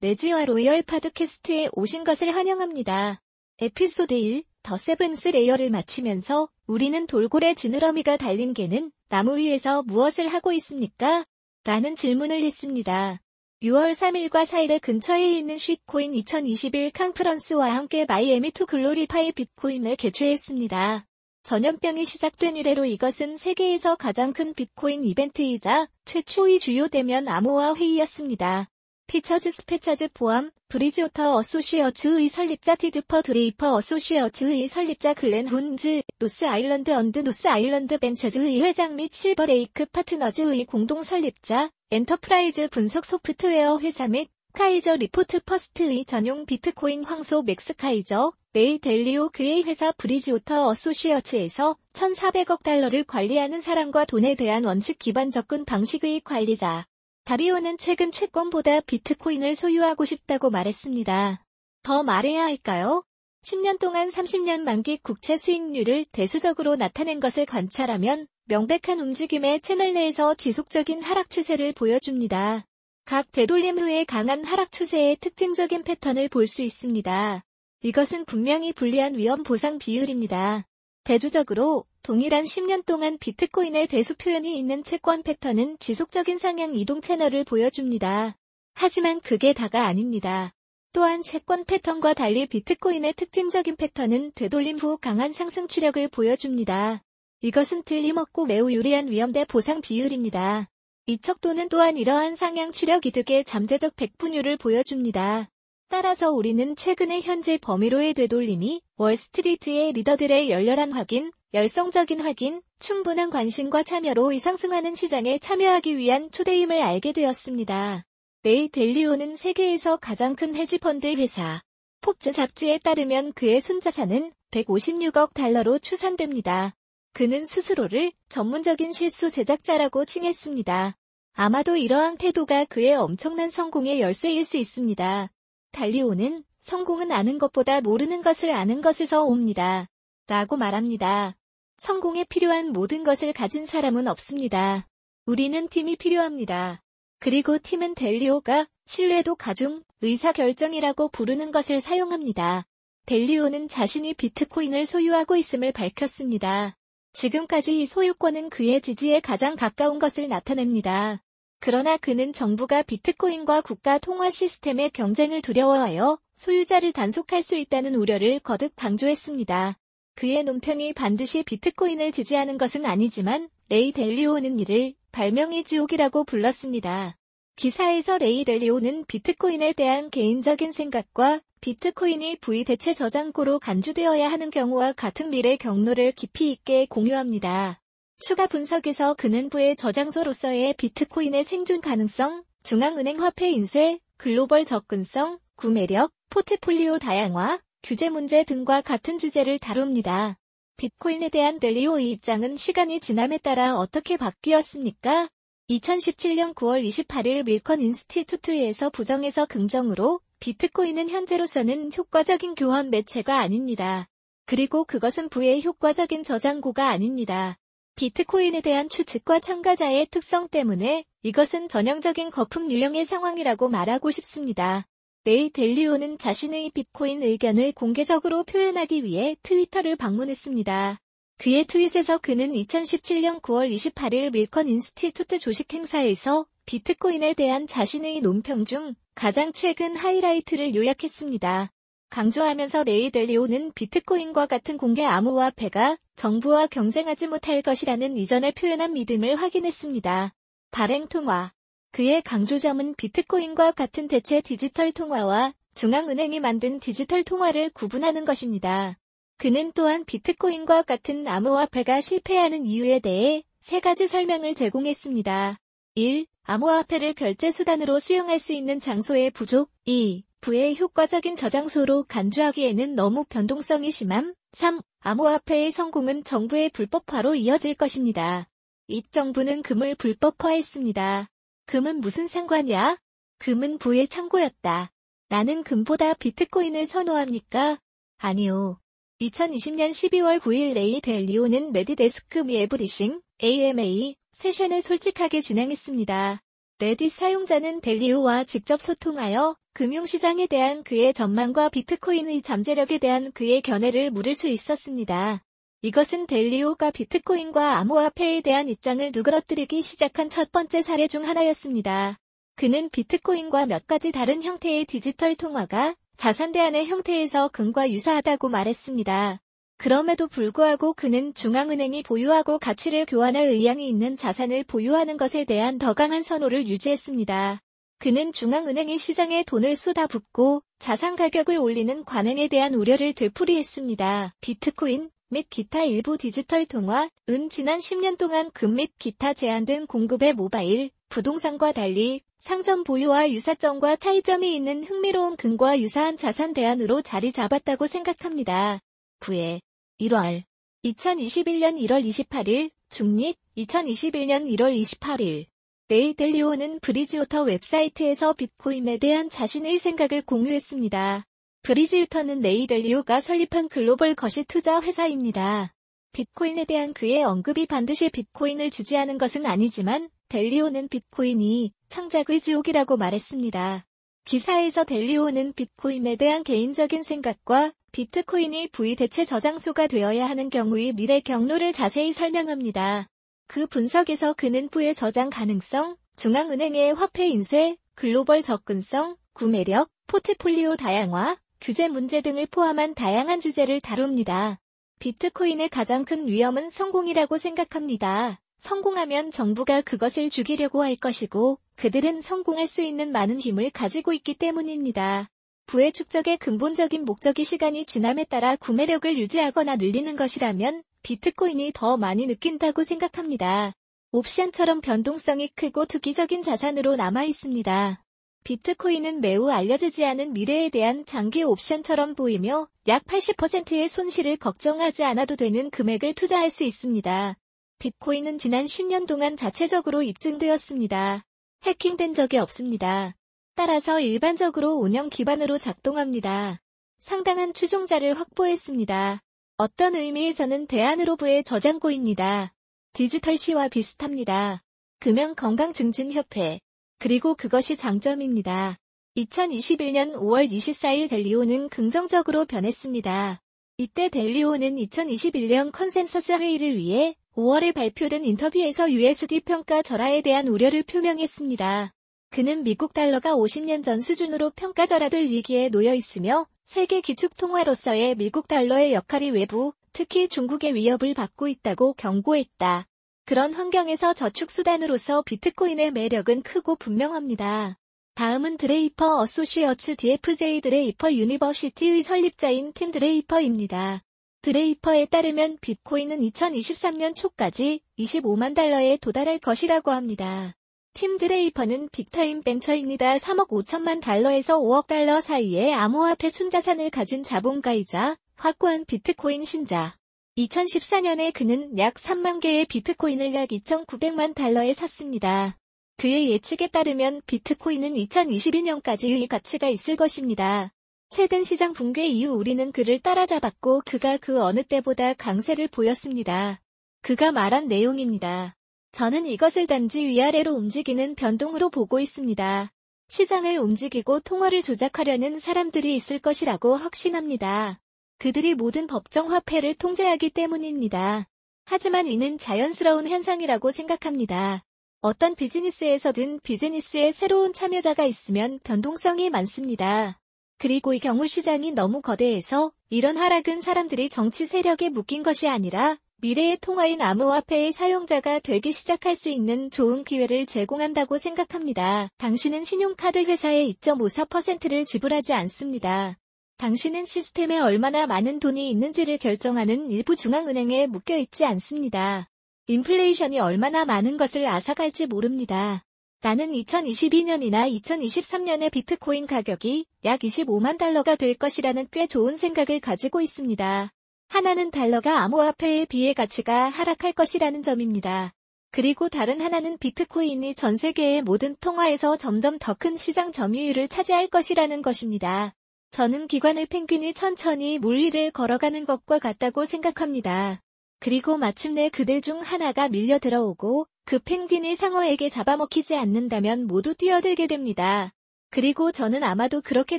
레지와 로열 podcast에 오신 것을 환영합니다. 에피소드 1, The Seventh Layer를 마치면서 우리는 돌고래 지느러미가 달린 개는 나무 위에서 무엇을 하고 있습니까? 라는 질문을 했습니다. 6월 3일과 4일 근처에 있는 Shitcoin 2021 conference와 함께 마이애미 to glorify 비트코인을 개최했습니다. 전염병이 시작된 이래로 이것은 세계에서 가장 큰 비트코인 이벤트이자 최초의 주요 대면 암호화 회의였습니다. 피처즈 스페처즈 포함 브리지오터 어소시어츠의 설립자 티드퍼 드레이퍼 어소시어츠의 설립자 글렌 훈즈, 노스 아일랜드 언드 노스 아일랜드 벤처즈의 회장 및 실버레이크 파트너즈의 공동 설립자, 엔터프라이즈 분석 소프트웨어 회사 및 카이저 리포트 퍼스트의 전용 비트코인 황소 맥스 카이저, 레이 델리오 그의 회사 브리지오터 어소시어츠에서 1,400억 달러를 관리하는 사람과 돈에 대한 원칙 기반 접근 방식의 관리자, 다리오는 최근 채권보다 비트코인을 소유하고 싶다고 말했습니다. 더 말해야 할까요? 10년 동안 30년 만기 국채 수익률을 대수적으로 나타낸 것을 관찰하면 명백한 움직임의 채널 내에서 지속적인 하락 추세를 보여줍니다. 각 되돌림 후에 강한 하락 추세의 특징적인 패턴을 볼 수 있습니다. 이것은 분명히 불리한 위험 보상 비율입니다. 대주적으로 동일한 10년 동안 비트코인의 대수 표현이 있는 채권 패턴은 지속적인 상향 이동 채널을 보여줍니다. 하지만 그게 다가 아닙니다. 또한 채권 패턴과 달리 비트코인의 특징적인 패턴은 되돌림 후 강한 상승 추력을 보여줍니다. 이것은 틀림없고 매우 유리한 위험대 보상 비율입니다. 이 척도는 또한 이러한 상향 추력 이득의 잠재적 백분율을 보여줍니다. 따라서 우리는 최근의 현재 범위로의 되돌림이 월스트리트의 리더들의 열렬한 확인, 열성적인 확인, 충분한 관심과 참여로 이 상승하는 시장에 참여하기 위한 초대임을 알게 되었습니다. 레이 델리오는 세계에서 가장 큰 헤지펀드 회사 폭즈 잡지에 따르면 그의 순자산은 156억 달러로 추산됩니다. 그는 스스로를 전문적인 실수 제작자라고 칭했습니다. 아마도 이러한 태도가 그의 엄청난 성공의 열쇠일 수 있습니다. 달리오는 성공은 아는 것보다 모르는 것을 아는 것에서 옵니다. 라고 말합니다. 성공에 필요한 모든 것을 가진 사람은 없습니다. 우리는 팀이 필요합니다. 그리고 팀은 델리오가 신뢰도 가중, 의사결정이라고 부르는 것을 사용합니다. 델리오는 자신이 비트코인을 소유하고 있음을 밝혔습니다. 지금까지 이 소유권은 그의 지지에 가장 가까운 것을 나타냅니다. 그러나 그는 정부가 비트코인과 국가 통화 시스템의 경쟁을 두려워하여 소유자를 단속할 수 있다는 우려를 거듭 강조했습니다. 그의 논평이 반드시 비트코인을 지지하는 것은 아니지만 레이 델리오는 이를 발명의 지옥이라고 불렀습니다. 기사에서 레이 델리오는 비트코인에 대한 개인적인 생각과 비트코인이 부의 대체 저장고로 간주되어야 하는 경우와 같은 미래 경로를 깊이 있게 공유합니다. 추가 분석에서 그는 부의 저장소로서의 비트코인의 생존 가능성, 중앙은행 화폐 인쇄, 글로벌 접근성, 구매력, 포트폴리오 다양화, 규제 문제 등과 같은 주제를 다룹니다. 비트코인에 대한 델리오의 입장은 시간이 지남에 따라 어떻게 바뀌었습니까? 2017년 9월 28일 밀컨 인스티투트에서 부정에서 긍정으로 비트코인은 현재로서는 효과적인 교환 매체가 아닙니다. 그리고 그것은 부의 효과적인 저장고가 아닙니다. 비트코인에 대한 추측과 참가자의 특성 때문에 이것은 전형적인 거품 유형의 상황이라고 말하고 싶습니다. 레이 델리오는 자신의 비트코인 의견을 공개적으로 표현하기 위해 트위터를 방문했습니다. 그의 트윗에서 그는 2017년 9월 28일 Milken Institute 조식 행사에서 비트코인에 대한 자신의 논평 중 가장 최근 하이라이트를 요약했습니다. 강조하면서 레이 델리오는 비트코인과 같은 공개 암호화폐가 정부와 경쟁하지 못할 것이라는 이전에 표현한 믿음을 확인했습니다. 발행 통화. 그의 강조점은 비트코인과 같은 대체 디지털 통화와 중앙은행이 만든 디지털 통화를 구분하는 것입니다. 그는 또한 비트코인과 같은 암호화폐가 실패하는 이유에 대해 세 가지 설명을 제공했습니다. 1. 암호화폐를 결제 수단으로 수용할 수 있는 장소의 부족. 2. 부의 효과적인 저장소로 간주하기에는 너무 변동성이 심함. 3. 암호화폐의 성공은 정부의 불법화로 이어질 것입니다. 이 정부는 금을 불법화했습니다. 금은 무슨 상관이야? 금은 부의 창고였다. 나는 금보다 비트코인을 선호합니까? 아니요. 2020년 12월 9일 레이 델리오는 Reddit Ask Me Everything AMA 세션을 솔직하게 진행했습니다. Reddit 사용자는 델리오와 직접 소통하여 금융시장에 대한 그의 전망과 비트코인의 잠재력에 대한 그의 견해를 물을 수 있었습니다. 이것은 델리오가 비트코인과 암호화폐에 대한 입장을 누그러뜨리기 시작한 첫 번째 사례 중 하나였습니다. 그는 비트코인과 몇 가지 다른 형태의 디지털 통화가 자산 대안의 형태에서 근과 유사하다고 말했습니다. 그럼에도 불구하고 그는 중앙은행이 보유하고 가치를 교환할 의향이 있는 자산을 보유하는 것에 대한 더 강한 선호를 유지했습니다. 그는 중앙은행이 시장에 돈을 쏟아붓고 자산 가격을 올리는 관행에 대한 우려를 되풀이했습니다. 비트코인 및 기타 일부 디지털 통화, 은 지난 10년 동안 금 및 기타 제한된 공급의 모바일, 부동산과 달리 상점 보유와 유사점과 차이점이 있는 흥미로운 근과 유사한 자산 대안으로 자리 잡았다고 생각합니다. 9회 1월 2021년 1월 28일 중립 2021년 1월 28일 레이 델리오는 Bridgewater 웹사이트에서 비트코인에 대한 자신의 생각을 공유했습니다. 브리지오터는 레이 델리오가 설립한 글로벌 거시 투자 회사입니다. 비트코인에 대한 그의 언급이 반드시 비트코인을 지지하는 것은 아니지만 델리오는 비트코인이 창작의 지옥이라고 말했습니다. 기사에서 델리오는 비트코인에 대한 개인적인 생각과 비트코인이 부의 대체 저장소가 되어야 하는 경우의 미래 경로를 자세히 설명합니다. 그 분석에서 그는 부의 저장 가능성, 중앙은행의 화폐 인쇄, 글로벌 접근성, 구매력, 포트폴리오 다양화, 규제 문제 등을 포함한 다양한 주제를 다룹니다. 비트코인의 가장 큰 위험은 성공이라고 생각합니다. 성공하면 정부가 그것을 죽이려고 할 것이고 그들은 성공할 수 있는 많은 힘을 가지고 있기 때문입니다. 부의 축적의 근본적인 목적이 시간이 지남에 따라 구매력을 유지하거나 늘리는 것이라면 비트코인이 더 많이 느낀다고 생각합니다. 옵션처럼 변동성이 크고 투기적인 자산으로 남아 있습니다. 비트코인은 매우 알려지지 않은 미래에 대한 장기 옵션처럼 보이며 약 80%의 손실을 걱정하지 않아도 되는 금액을 투자할 수 있습니다. 비트코인은 지난 10년 동안 자체적으로 입증되었습니다. 해킹된 적이 없습니다. 따라서 일반적으로 운영 기반으로 작동합니다. 상당한 추종자를 확보했습니다. 어떤 의미에서는 대안으로 부의 저장고입니다. 디지털 시와 비슷합니다. 금연건강증진협회. 그리고 그것이 장점입니다. 2021년 5월 24일 델리오는 긍정적으로 변했습니다. 이때 델리오는 2021년 컨센서스 회의를 위해 5월에 발표된 인터뷰에서 USD 평가 절하에 대한 우려를 표명했습니다. 그는 미국 달러가 50년 전 수준으로 평가절하될 위기에 놓여 있으며 세계 기축통화로서의 미국 달러의 역할이 외부, 특히 중국의 위협을 받고 있다고 경고했다. 그런 환경에서 저축수단으로서 비트코인의 매력은 크고 분명합니다. 다음은 드레이퍼 어소시어츠 DFJ 드레이퍼 유니버시티의 설립자인 팀 드레이퍼입니다. 드레이퍼에 따르면 비트코인은 2023년 초까지 25만 달러에 도달할 것이라고 합니다. 팀 드레이퍼는 빅타임 벤처입니다. 3억 5천만 달러에서 5억 달러 사이의 암호화폐 순자산을 가진 자본가이자 확고한 비트코인 신자. 2014년에 그는 약 3만 개의 비트코인을 약 2,900만 달러에 샀습니다. 그의 예측에 따르면 비트코인은 2022년까지의 가치가 있을 것입니다. 최근 시장 붕괴 이후 우리는 그를 따라잡았고 그가 그 어느 때보다 강세를 보였습니다. 그가 말한 내용입니다. 저는 이것을 단지 위아래로 움직이는 변동으로 보고 있습니다. 시장을 움직이고 통화를 조작하려는 사람들이 있을 것이라고 확신합니다. 그들이 모든 법정 화폐를 통제하기 때문입니다. 하지만 이는 자연스러운 현상이라고 생각합니다. 어떤 비즈니스에서든 비즈니스에 새로운 참여자가 있으면 변동성이 많습니다. 그리고 이 경우 시장이 너무 거대해서 이런 하락은 사람들이 정치 세력에 묶인 것이 아니라 미래의 통화인 암호화폐의 사용자가 되기 시작할 수 있는 좋은 기회를 제공한다고 생각합니다. 당신은 신용카드 회사에 2.54%를 지불하지 않습니다. 당신은 시스템에 얼마나 많은 돈이 있는지를 결정하는 일부 중앙은행에 묶여 있지 않습니다. 인플레이션이 얼마나 많은 것을 앗아갈지 모릅니다. 나는 2022년이나 2023년에 비트코인 가격이 약 25만 달러가 될 것이라는 꽤 좋은 생각을 가지고 있습니다. 하나는 달러가 암호화폐에 비해 가치가 하락할 것이라는 점입니다. 그리고 다른 하나는 비트코인이 전 세계의 모든 통화에서 점점 더 큰 시장 점유율을 차지할 것이라는 것입니다. 저는 기관의 펭귄이 천천히 물 위를 걸어가는 것과 같다고 생각합니다. 그리고 마침내 그들 중 하나가 밀려 들어오고 그 펭귄이 상어에게 잡아먹히지 않는다면 모두 뛰어들게 됩니다. 그리고 저는 아마도 그렇게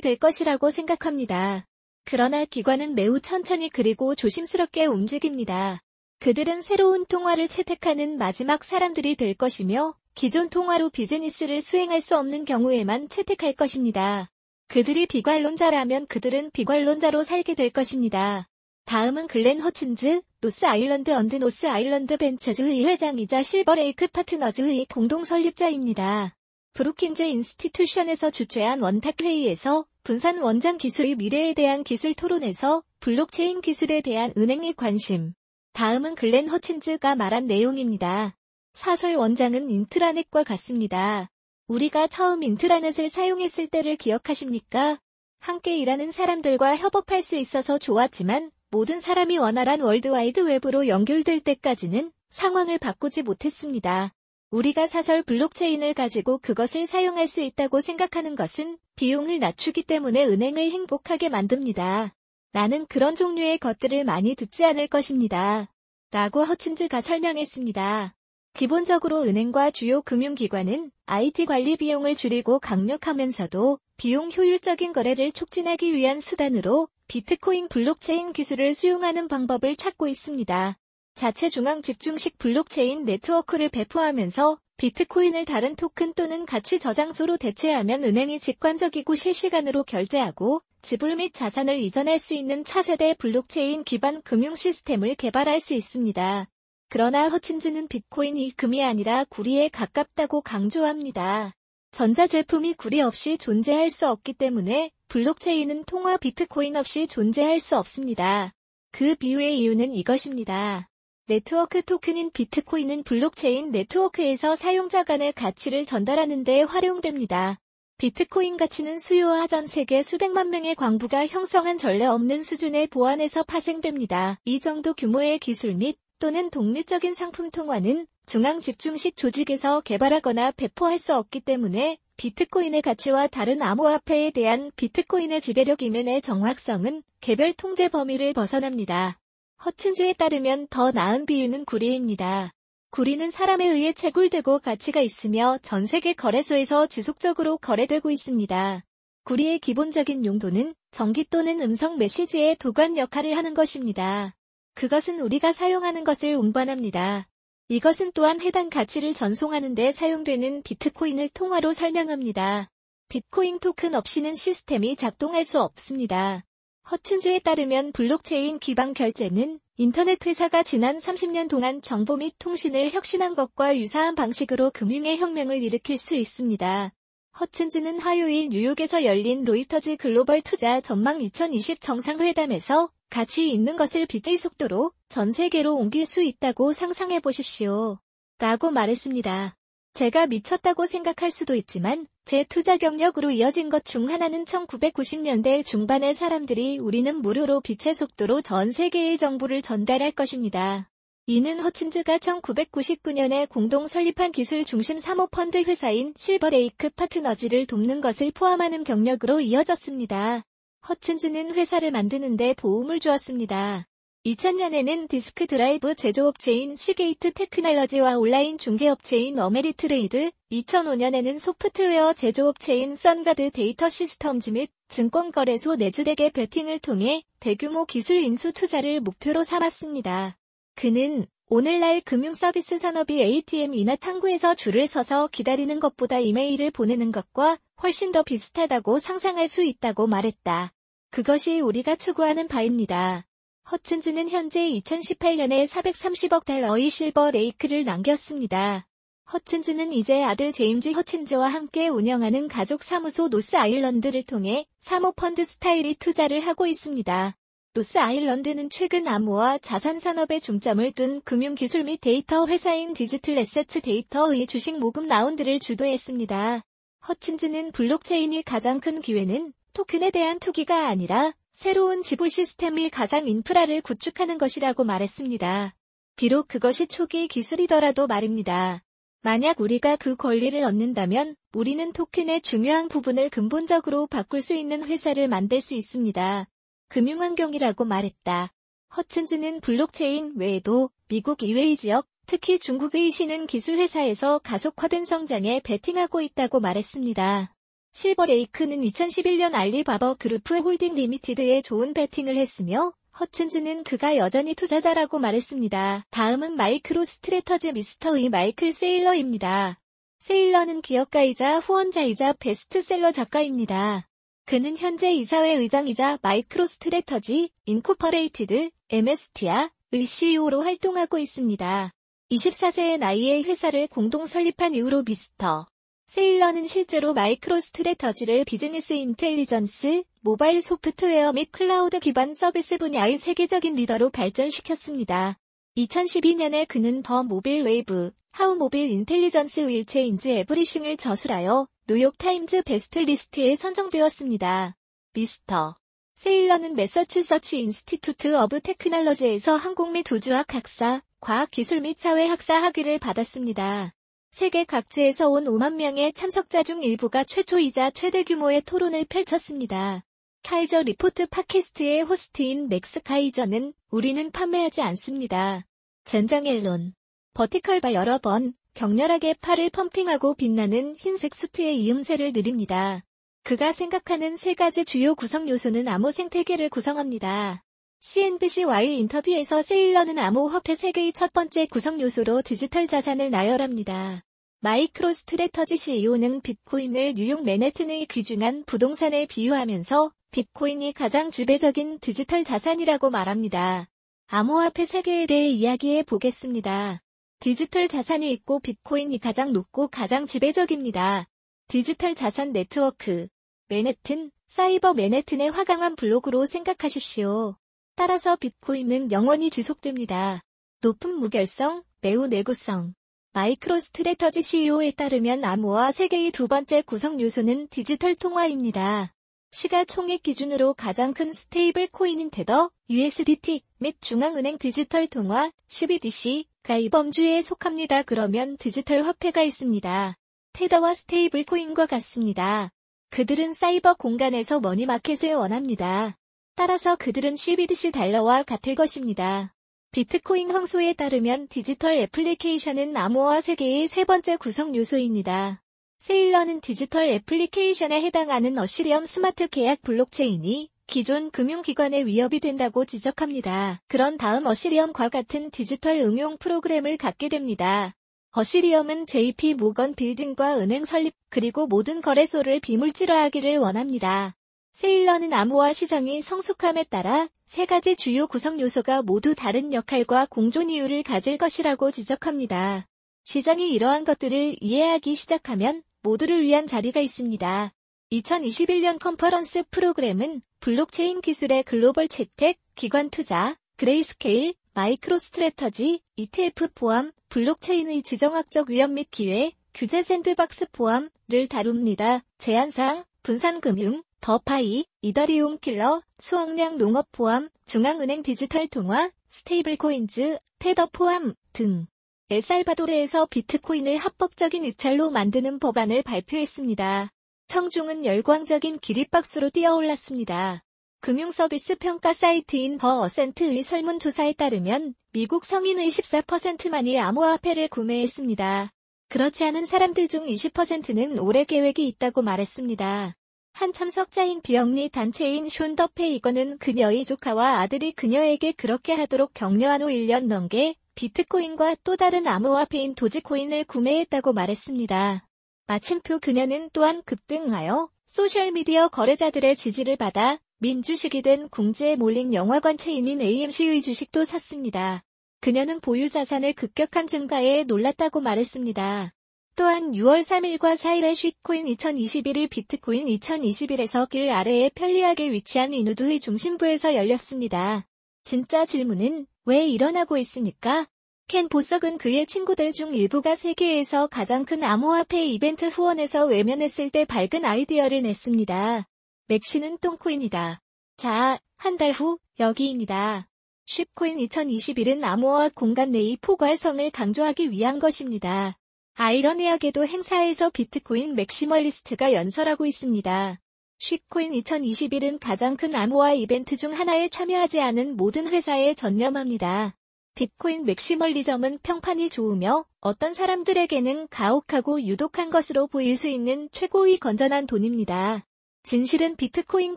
될 것이라고 생각합니다. 그러나 기관은 매우 천천히 그리고 조심스럽게 움직입니다. 그들은 새로운 통화를 채택하는 마지막 사람들이 될 것이며 기존 통화로 비즈니스를 수행할 수 없는 경우에만 채택할 것입니다. 그들이 비관론자라면 그들은 비관론자로 살게 될 것입니다. 다음은 글렌 허친즈, North Island and North Island Ventures의 회장이자 Silver Lake Partners의 공동 설립자입니다. Brookings Institution에서 주최한 원탁 회의에서 분산 원장 기술의 미래에 대한 기술 토론에서 블록체인 기술에 대한 은행의 관심. 다음은 글렌 허친즈가 말한 내용입니다. 사설 원장은 인트라넷과 같습니다. 우리가 처음 인트라넷을 사용했을 때를 기억하십니까? 함께 일하는 사람들과 협업할 수 있어서 좋았지만 모든 사람이 원활한 월드와이드 웹으로 연결될 때까지는 상황을 바꾸지 못했습니다. 우리가 사설 블록체인을 가지고 그것을 사용할 수 있다고 생각하는 것은 비용을 낮추기 때문에 은행을 행복하게 만듭니다. 나는 그런 종류의 것들을 많이 듣지 않을 것입니다. 라고 허친즈가 설명했습니다. 기본적으로 은행과 주요 금융기관은 IT 관리 비용을 줄이고 강력하면서도 비용 효율적인 거래를 촉진하기 위한 수단으로 비트코인 블록체인 기술을 수용하는 방법을 찾고 있습니다. 자체 중앙 집중식 블록체인 네트워크를 배포하면서 비트코인을 다른 토큰 또는 가치 저장소로 대체하면 은행이 직관적이고 실시간으로 결제하고 지불 및 자산을 이전할 수 있는 차세대 블록체인 기반 금융 시스템을 개발할 수 있습니다. 그러나 허친즈는 비트코인이 금이 아니라 구리에 가깝다고 강조합니다. 전자제품이 구리 없이 존재할 수 없기 때문에 블록체인은 통화 비트코인 없이 존재할 수 없습니다. 그 비유의 이유는 이것입니다. 네트워크 토큰인 비트코인은 블록체인 네트워크에서 사용자 간의 가치를 전달하는 데 활용됩니다. 비트코인 가치는 수요와 전 세계 수백만 명의 광부가 형성한 전례 없는 수준의 보안에서 파생됩니다. 이 정도 규모의 기술 및 또는 독립적인 상품 통화는 중앙 집중식 조직에서 개발하거나 배포할 수 없기 때문에 비트코인의 가치와 다른 암호화폐에 대한 비트코인의 지배력 이면의 정확성은 개별 통제 범위를 벗어납니다. 허친즈에 따르면 더 나은 비유는 구리입니다. 구리는 사람에 의해 채굴되고 가치가 있으며 전 세계 거래소에서 지속적으로 거래되고 있습니다. 구리의 기본적인 용도는 전기 또는 음성 메시지의 도관 역할을 하는 것입니다. 그것은 우리가 사용하는 것을 운반합니다. 이것은 또한 해당 가치를 전송하는 데 사용되는 비트코인을 통화로 설명합니다. 비트코인 토큰 없이는 시스템이 작동할 수 없습니다. 허친즈에 따르면 블록체인 기반 결제는 인터넷 회사가 지난 30년 동안 정보 및 통신을 혁신한 것과 유사한 방식으로 금융의 혁명을 일으킬 수 있습니다. 허친즈는 화요일 뉴욕에서 열린 Reuters 글로벌 투자 전망 2020 정상회담에서 가치 있는 것을 빛의 속도로 전 세계로 옮길 수 있다고 상상해 보십시오. 라고 말했습니다. 제가 미쳤다고 생각할 수도 있지만 제 투자 경력으로 이어진 것 중 하나는 1990년대 중반의 사람들이 우리는 무료로 빛의 속도로 전 세계의 정보를 전달할 것입니다. 이는 허친즈가 1999년에 공동 설립한 기술 중심 사모펀드 회사인 실버레이크 파트너즈를 돕는 것을 포함하는 경력으로 이어졌습니다. 허친즈는 회사를 만드는데 도움을 주었습니다. 2000년에는 디스크 드라이브 제조업체인 Seagate Technology와 온라인 중개업체인 Ameritrade, 2005년에는 소프트웨어 제조업체인 SunGard Data Systems 및 증권거래소 Nasdaq의 베팅을 통해 대규모 기술 인수 투자를 목표로 삼았습니다. 그는 오늘날 금융서비스 산업이 ATM이나 창구에서 줄을 서서 기다리는 것보다 이메일을 보내는 것과 훨씬 더 비슷하다고 상상할 수 있다고 말했다. 그것이 우리가 추구하는 바입니다. 허친즈는 현재 2018년에 430억 달러의 Silver Lake를 남겼습니다. 허친즈는 이제 아들 제임즈 허친즈와 함께 운영하는 가족 사무소 North Island를 통해 사모펀드 스타일이 투자를 하고 있습니다. North Island는 최근 암호화 자산 산업에 중점을 둔 금융 기술 및 데이터 회사인 Digital Assets Data의 주식 모금 라운드를 주도했습니다. 허친즈는 블록체인이 가장 큰 기회는 토큰에 대한 투기가 아니라 새로운 지불 시스템이 가상 인프라를 구축하는 것이라고 말했습니다. 비록 그것이 초기 기술이더라도 말입니다. 만약 우리가 그 권리를 얻는다면 우리는 토큰의 중요한 부분을 근본적으로 바꿀 수 있는 회사를 만들 수 있습니다. 금융환경이라고 말했다. 허친즈는 블록체인 외에도 미국 이외의 지역, 특히 중국의 신흥 기술 회사에서 가속화된 성장에 베팅하고 있다고 말했습니다. Silver Lake는 2011년 Alibaba Group Holding Limited에 좋은 배팅을 했으며 허친즈는 그가 여전히 투자자라고 말했습니다. 다음은 MicroStrategy 미스터 의 마이클 세일러입니다. 세일러는 기업가이자 후원자이자 베스트셀러 작가입니다. 그는 현재 이사회 의장이자 MicroStrategy Incorporated MSTA의 CEO로 활동하고 있습니다. 24세의 나이에 회사를 공동 설립한 이후로 미스터 세일러는 실제로 MicroStrategy를 비즈니스 intelligence, 모바일 소프트웨어 및 클라우드 기반 서비스 분야의 세계적인 리더로 발전시켰습니다. 2012년에 그는 The Mobile Wave, How Mobile Intelligence Will Change Everything을 저술하여 뉴욕타임즈 베스트 리스트에 선정되었습니다. 미스터 세일러는 Massachusetts Institute of Technology에서 항공 및 우주학 학사, 과학기술 및 사회학사 학위를 받았습니다. 세계 각지에서 온 5만 명의 참석자 중 일부가 최초이자 최대 규모의 토론을 펼쳤습니다. 카이저 리포트 팟캐스트의 호스트인 맥스 카이저는 우리는 판매하지 않습니다. 젠장 Elon. 버티컬바 여러 번 격렬하게 팔을 펌핑하고 빛나는 흰색 수트의 이음새를 느립니다. 그가 생각하는 세 가지 주요 구성 요소는 암호 생태계를 구성합니다. CNBC와의 인터뷰에서 세일러는 암호화폐 세계의 첫 번째 구성 요소로 디지털 자산을 나열합니다. MicroStrategy CEO는 비트코인을 뉴욕 맨해튼의 귀중한 부동산에 비유하면서 비트코인이 가장 지배적인 디지털 자산이라고 말합니다. 암호화폐 세계에 대해 이야기해 보겠습니다. 디지털 자산이 있고 비트코인이 가장 높고 가장 지배적입니다. 디지털 자산 네트워크 맨해튼, 사이버 맨해튼의 화강한 블록으로 생각하십시오. 따라서 비트코인은 영원히 지속됩니다. 높은 무결성, 매우 내구성. MicroStrategy CEO에 따르면 암호화 세계의 두 번째 구성 요소는 디지털 통화입니다. 시가총액 기준으로 가장 큰 스테이블 코인인 테더, USDT 및 중앙은행 디지털 통화, CBDC가 이 범주에 속합니다. 그러면 디지털 화폐가 있습니다. 테더와 스테이블 코인과 같습니다. 그들은 사이버 공간에서 money market을 원합니다. 따라서 그들은 CBDC 달러와 같을 것입니다. 비트코인 황소에 따르면 디지털 애플리케이션은 암호화 세계의 세 번째 구성 요소입니다. 세일러는 디지털 애플리케이션에 해당하는 Ethereum 스마트 계약 블록체인이 기존 금융기관의 위협이 된다고 지적합니다. 그런 다음 Ethereum과 같은 디지털 응용 프로그램을 갖게 됩니다. Ethereum은 JP 모건 빌딩과 은행 설립 그리고 모든 거래소를 비물질화하기를 원합니다. 세일러는 암호화 시장이 성숙함에 따라 세 가지 주요 구성 요소가 모두 다른 역할과 공존 이유를 가질 것이라고 지적합니다. 시장이 이러한 것들을 이해하기 시작하면 모두를 위한 자리가 있습니다. 2021년 컨퍼런스 프로그램은 블록체인 기술의 글로벌 채택, 기관 투자, 그레이스케일, MicroStrategy, ETF 포함, 블록체인의 지정학적 위험 및 기회, 규제 샌드박스 포함을 다룹니다. 제한사항, 분산금융, DeFi, 이더리움 킬러, 수확량 농업 포함, 중앙은행 디지털 통화, stablecoins, 테더 포함 등. 엘살바도르에서 비트코인을 합법적인 입찰로 만드는 법안을 발표했습니다. 청중은 열광적인 기립박수로 뛰어올랐습니다. 금융서비스 평가 사이트인 더 어센트의 설문조사에 따르면 미국 성인의 14%만이 암호화폐를 구매했습니다. 그렇지 않은 사람들 중 20%는 올해 계획이 있다고 말했습니다. 한 참석자인 비영리 단체인 숀더페 이거는 그녀의 조카와 아들이 그녀에게 그렇게 하도록 격려한 후 1년 넘게 비트코인과 또 다른 암호화폐인 도지코인을 구매했다고 말했습니다. 마침표 그녀는 또한 급등하여 소셜미디어 거래자들의 지지를 받아 민주식이 된 궁지에 몰린 영화관 체인인 AMC의 주식도 샀습니다. 그녀는 보유 자산의 급격한 증가에 놀랐다고 말했습니다. 또한 6월 3일과 4일에 쉿코인 2021일 비트코인 2021에서 길 아래에 편리하게 위치한 이누드의 중심부에서 열렸습니다. 진짜 질문은 왜 일어나고 있습니까? 켄 보석은 그의 친구들 중 일부가 세계에서 가장 큰 암호화폐 이벤트 후원에서 외면했을 때 밝은 아이디어를 냈습니다. 맥시는 똥코인이다. 자, 한 달 후, 여기입니다. Shitcoin 2021은 암호화 공간 내의 포괄성을 강조하기 위한 것입니다. 아이러니하게도 행사에서 비트코인 maximalist가 연설하고 있습니다. Shitcoin 2021은 가장 큰 암호화 이벤트 중 하나에 참여하지 않은 모든 회사에 전념합니다. 비트코인 maximalism은 평판이 좋으며 어떤 사람들에게는 가혹하고 유독한 것으로 보일 수 있는 최고의 건전한 돈입니다. 진실은 비트코인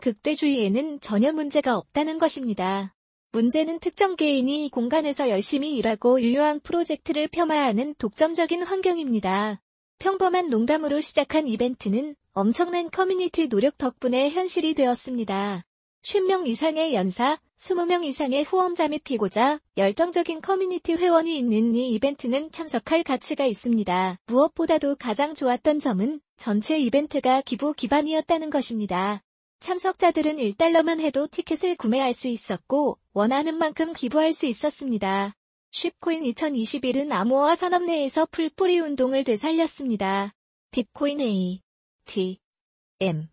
극대주의에는 전혀 문제가 없다는 것입니다. 문제는 특정 개인이 이 공간에서 열심히 일하고 유효한 프로젝트를 폄하하는 독점적인 환경입니다. 평범한 농담으로 시작한 이벤트는 엄청난 커뮤니티 노력 덕분에 현실이 되었습니다. 10명 이상의 연사, 20명 이상의 후원자 및 피고자, 열정적인 커뮤니티 회원이 있는 이 이벤트는 참석할 가치가 있습니다. 무엇보다도 가장 좋았던 점은 전체 이벤트가 기부 기반이었다는 것입니다. 참석자들은 1달러만 해도 티켓을 구매할 수 있었고 원하는 만큼 기부할 수 있었습니다. Shitcoin 2021은 암호화 산업 내에서 풀뿌리 운동을 되살렸습니다. 비트코인 A, T, M,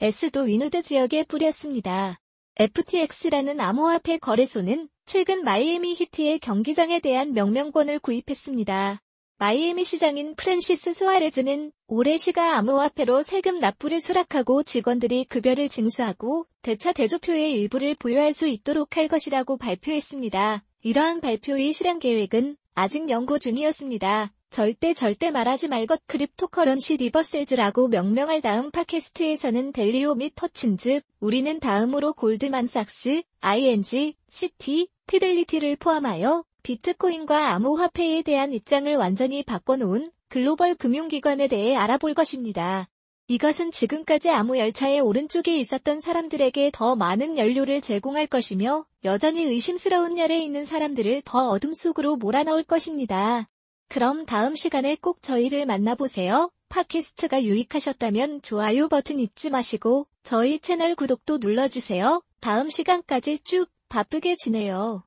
S도 윈우드 지역에 뿌렸습니다. FTX라는 암호화폐 거래소는 최근 마이애미 히트의 경기장에 대한 명명권을 구입했습니다. 마이애미 시장인 프랜시스 스와레즈는 올해 시가 암호화폐로 세금 납부를 수락하고 직원들이 급여를 징수하고 대차 대조표의 일부를 보유할 수 있도록 할 것이라고 발표했습니다. 이러한 발표의 실행 계획은 아직 연구 중이었습니다. 절대 절대 말하지 말것 Cryptocurrency Reversals라고 명명할 다음 팟캐스트에서는 달리오 및 퍼친즈, 우리는 다음으로 골드만삭스, ING, Citi, 피델리티를 포함하여 비트코인과 암호화폐에 대한 입장을 완전히 바꿔놓은 글로벌 금융기관에 대해 알아볼 것입니다. 이것은 지금까지 암호 열차의 오른쪽에 있었던 사람들에게 더 많은 연료를 제공할 것이며 여전히 의심스러운 열에 있는 사람들을 더 어둠 속으로 몰아넣을 것입니다. 그럼 다음 시간에 꼭 저희를 만나보세요. 팟캐스트가 유익하셨다면 좋아요 버튼 잊지 마시고 저희 채널 구독도 눌러주세요. 다음 시간까지 쭉 바쁘게 지내요.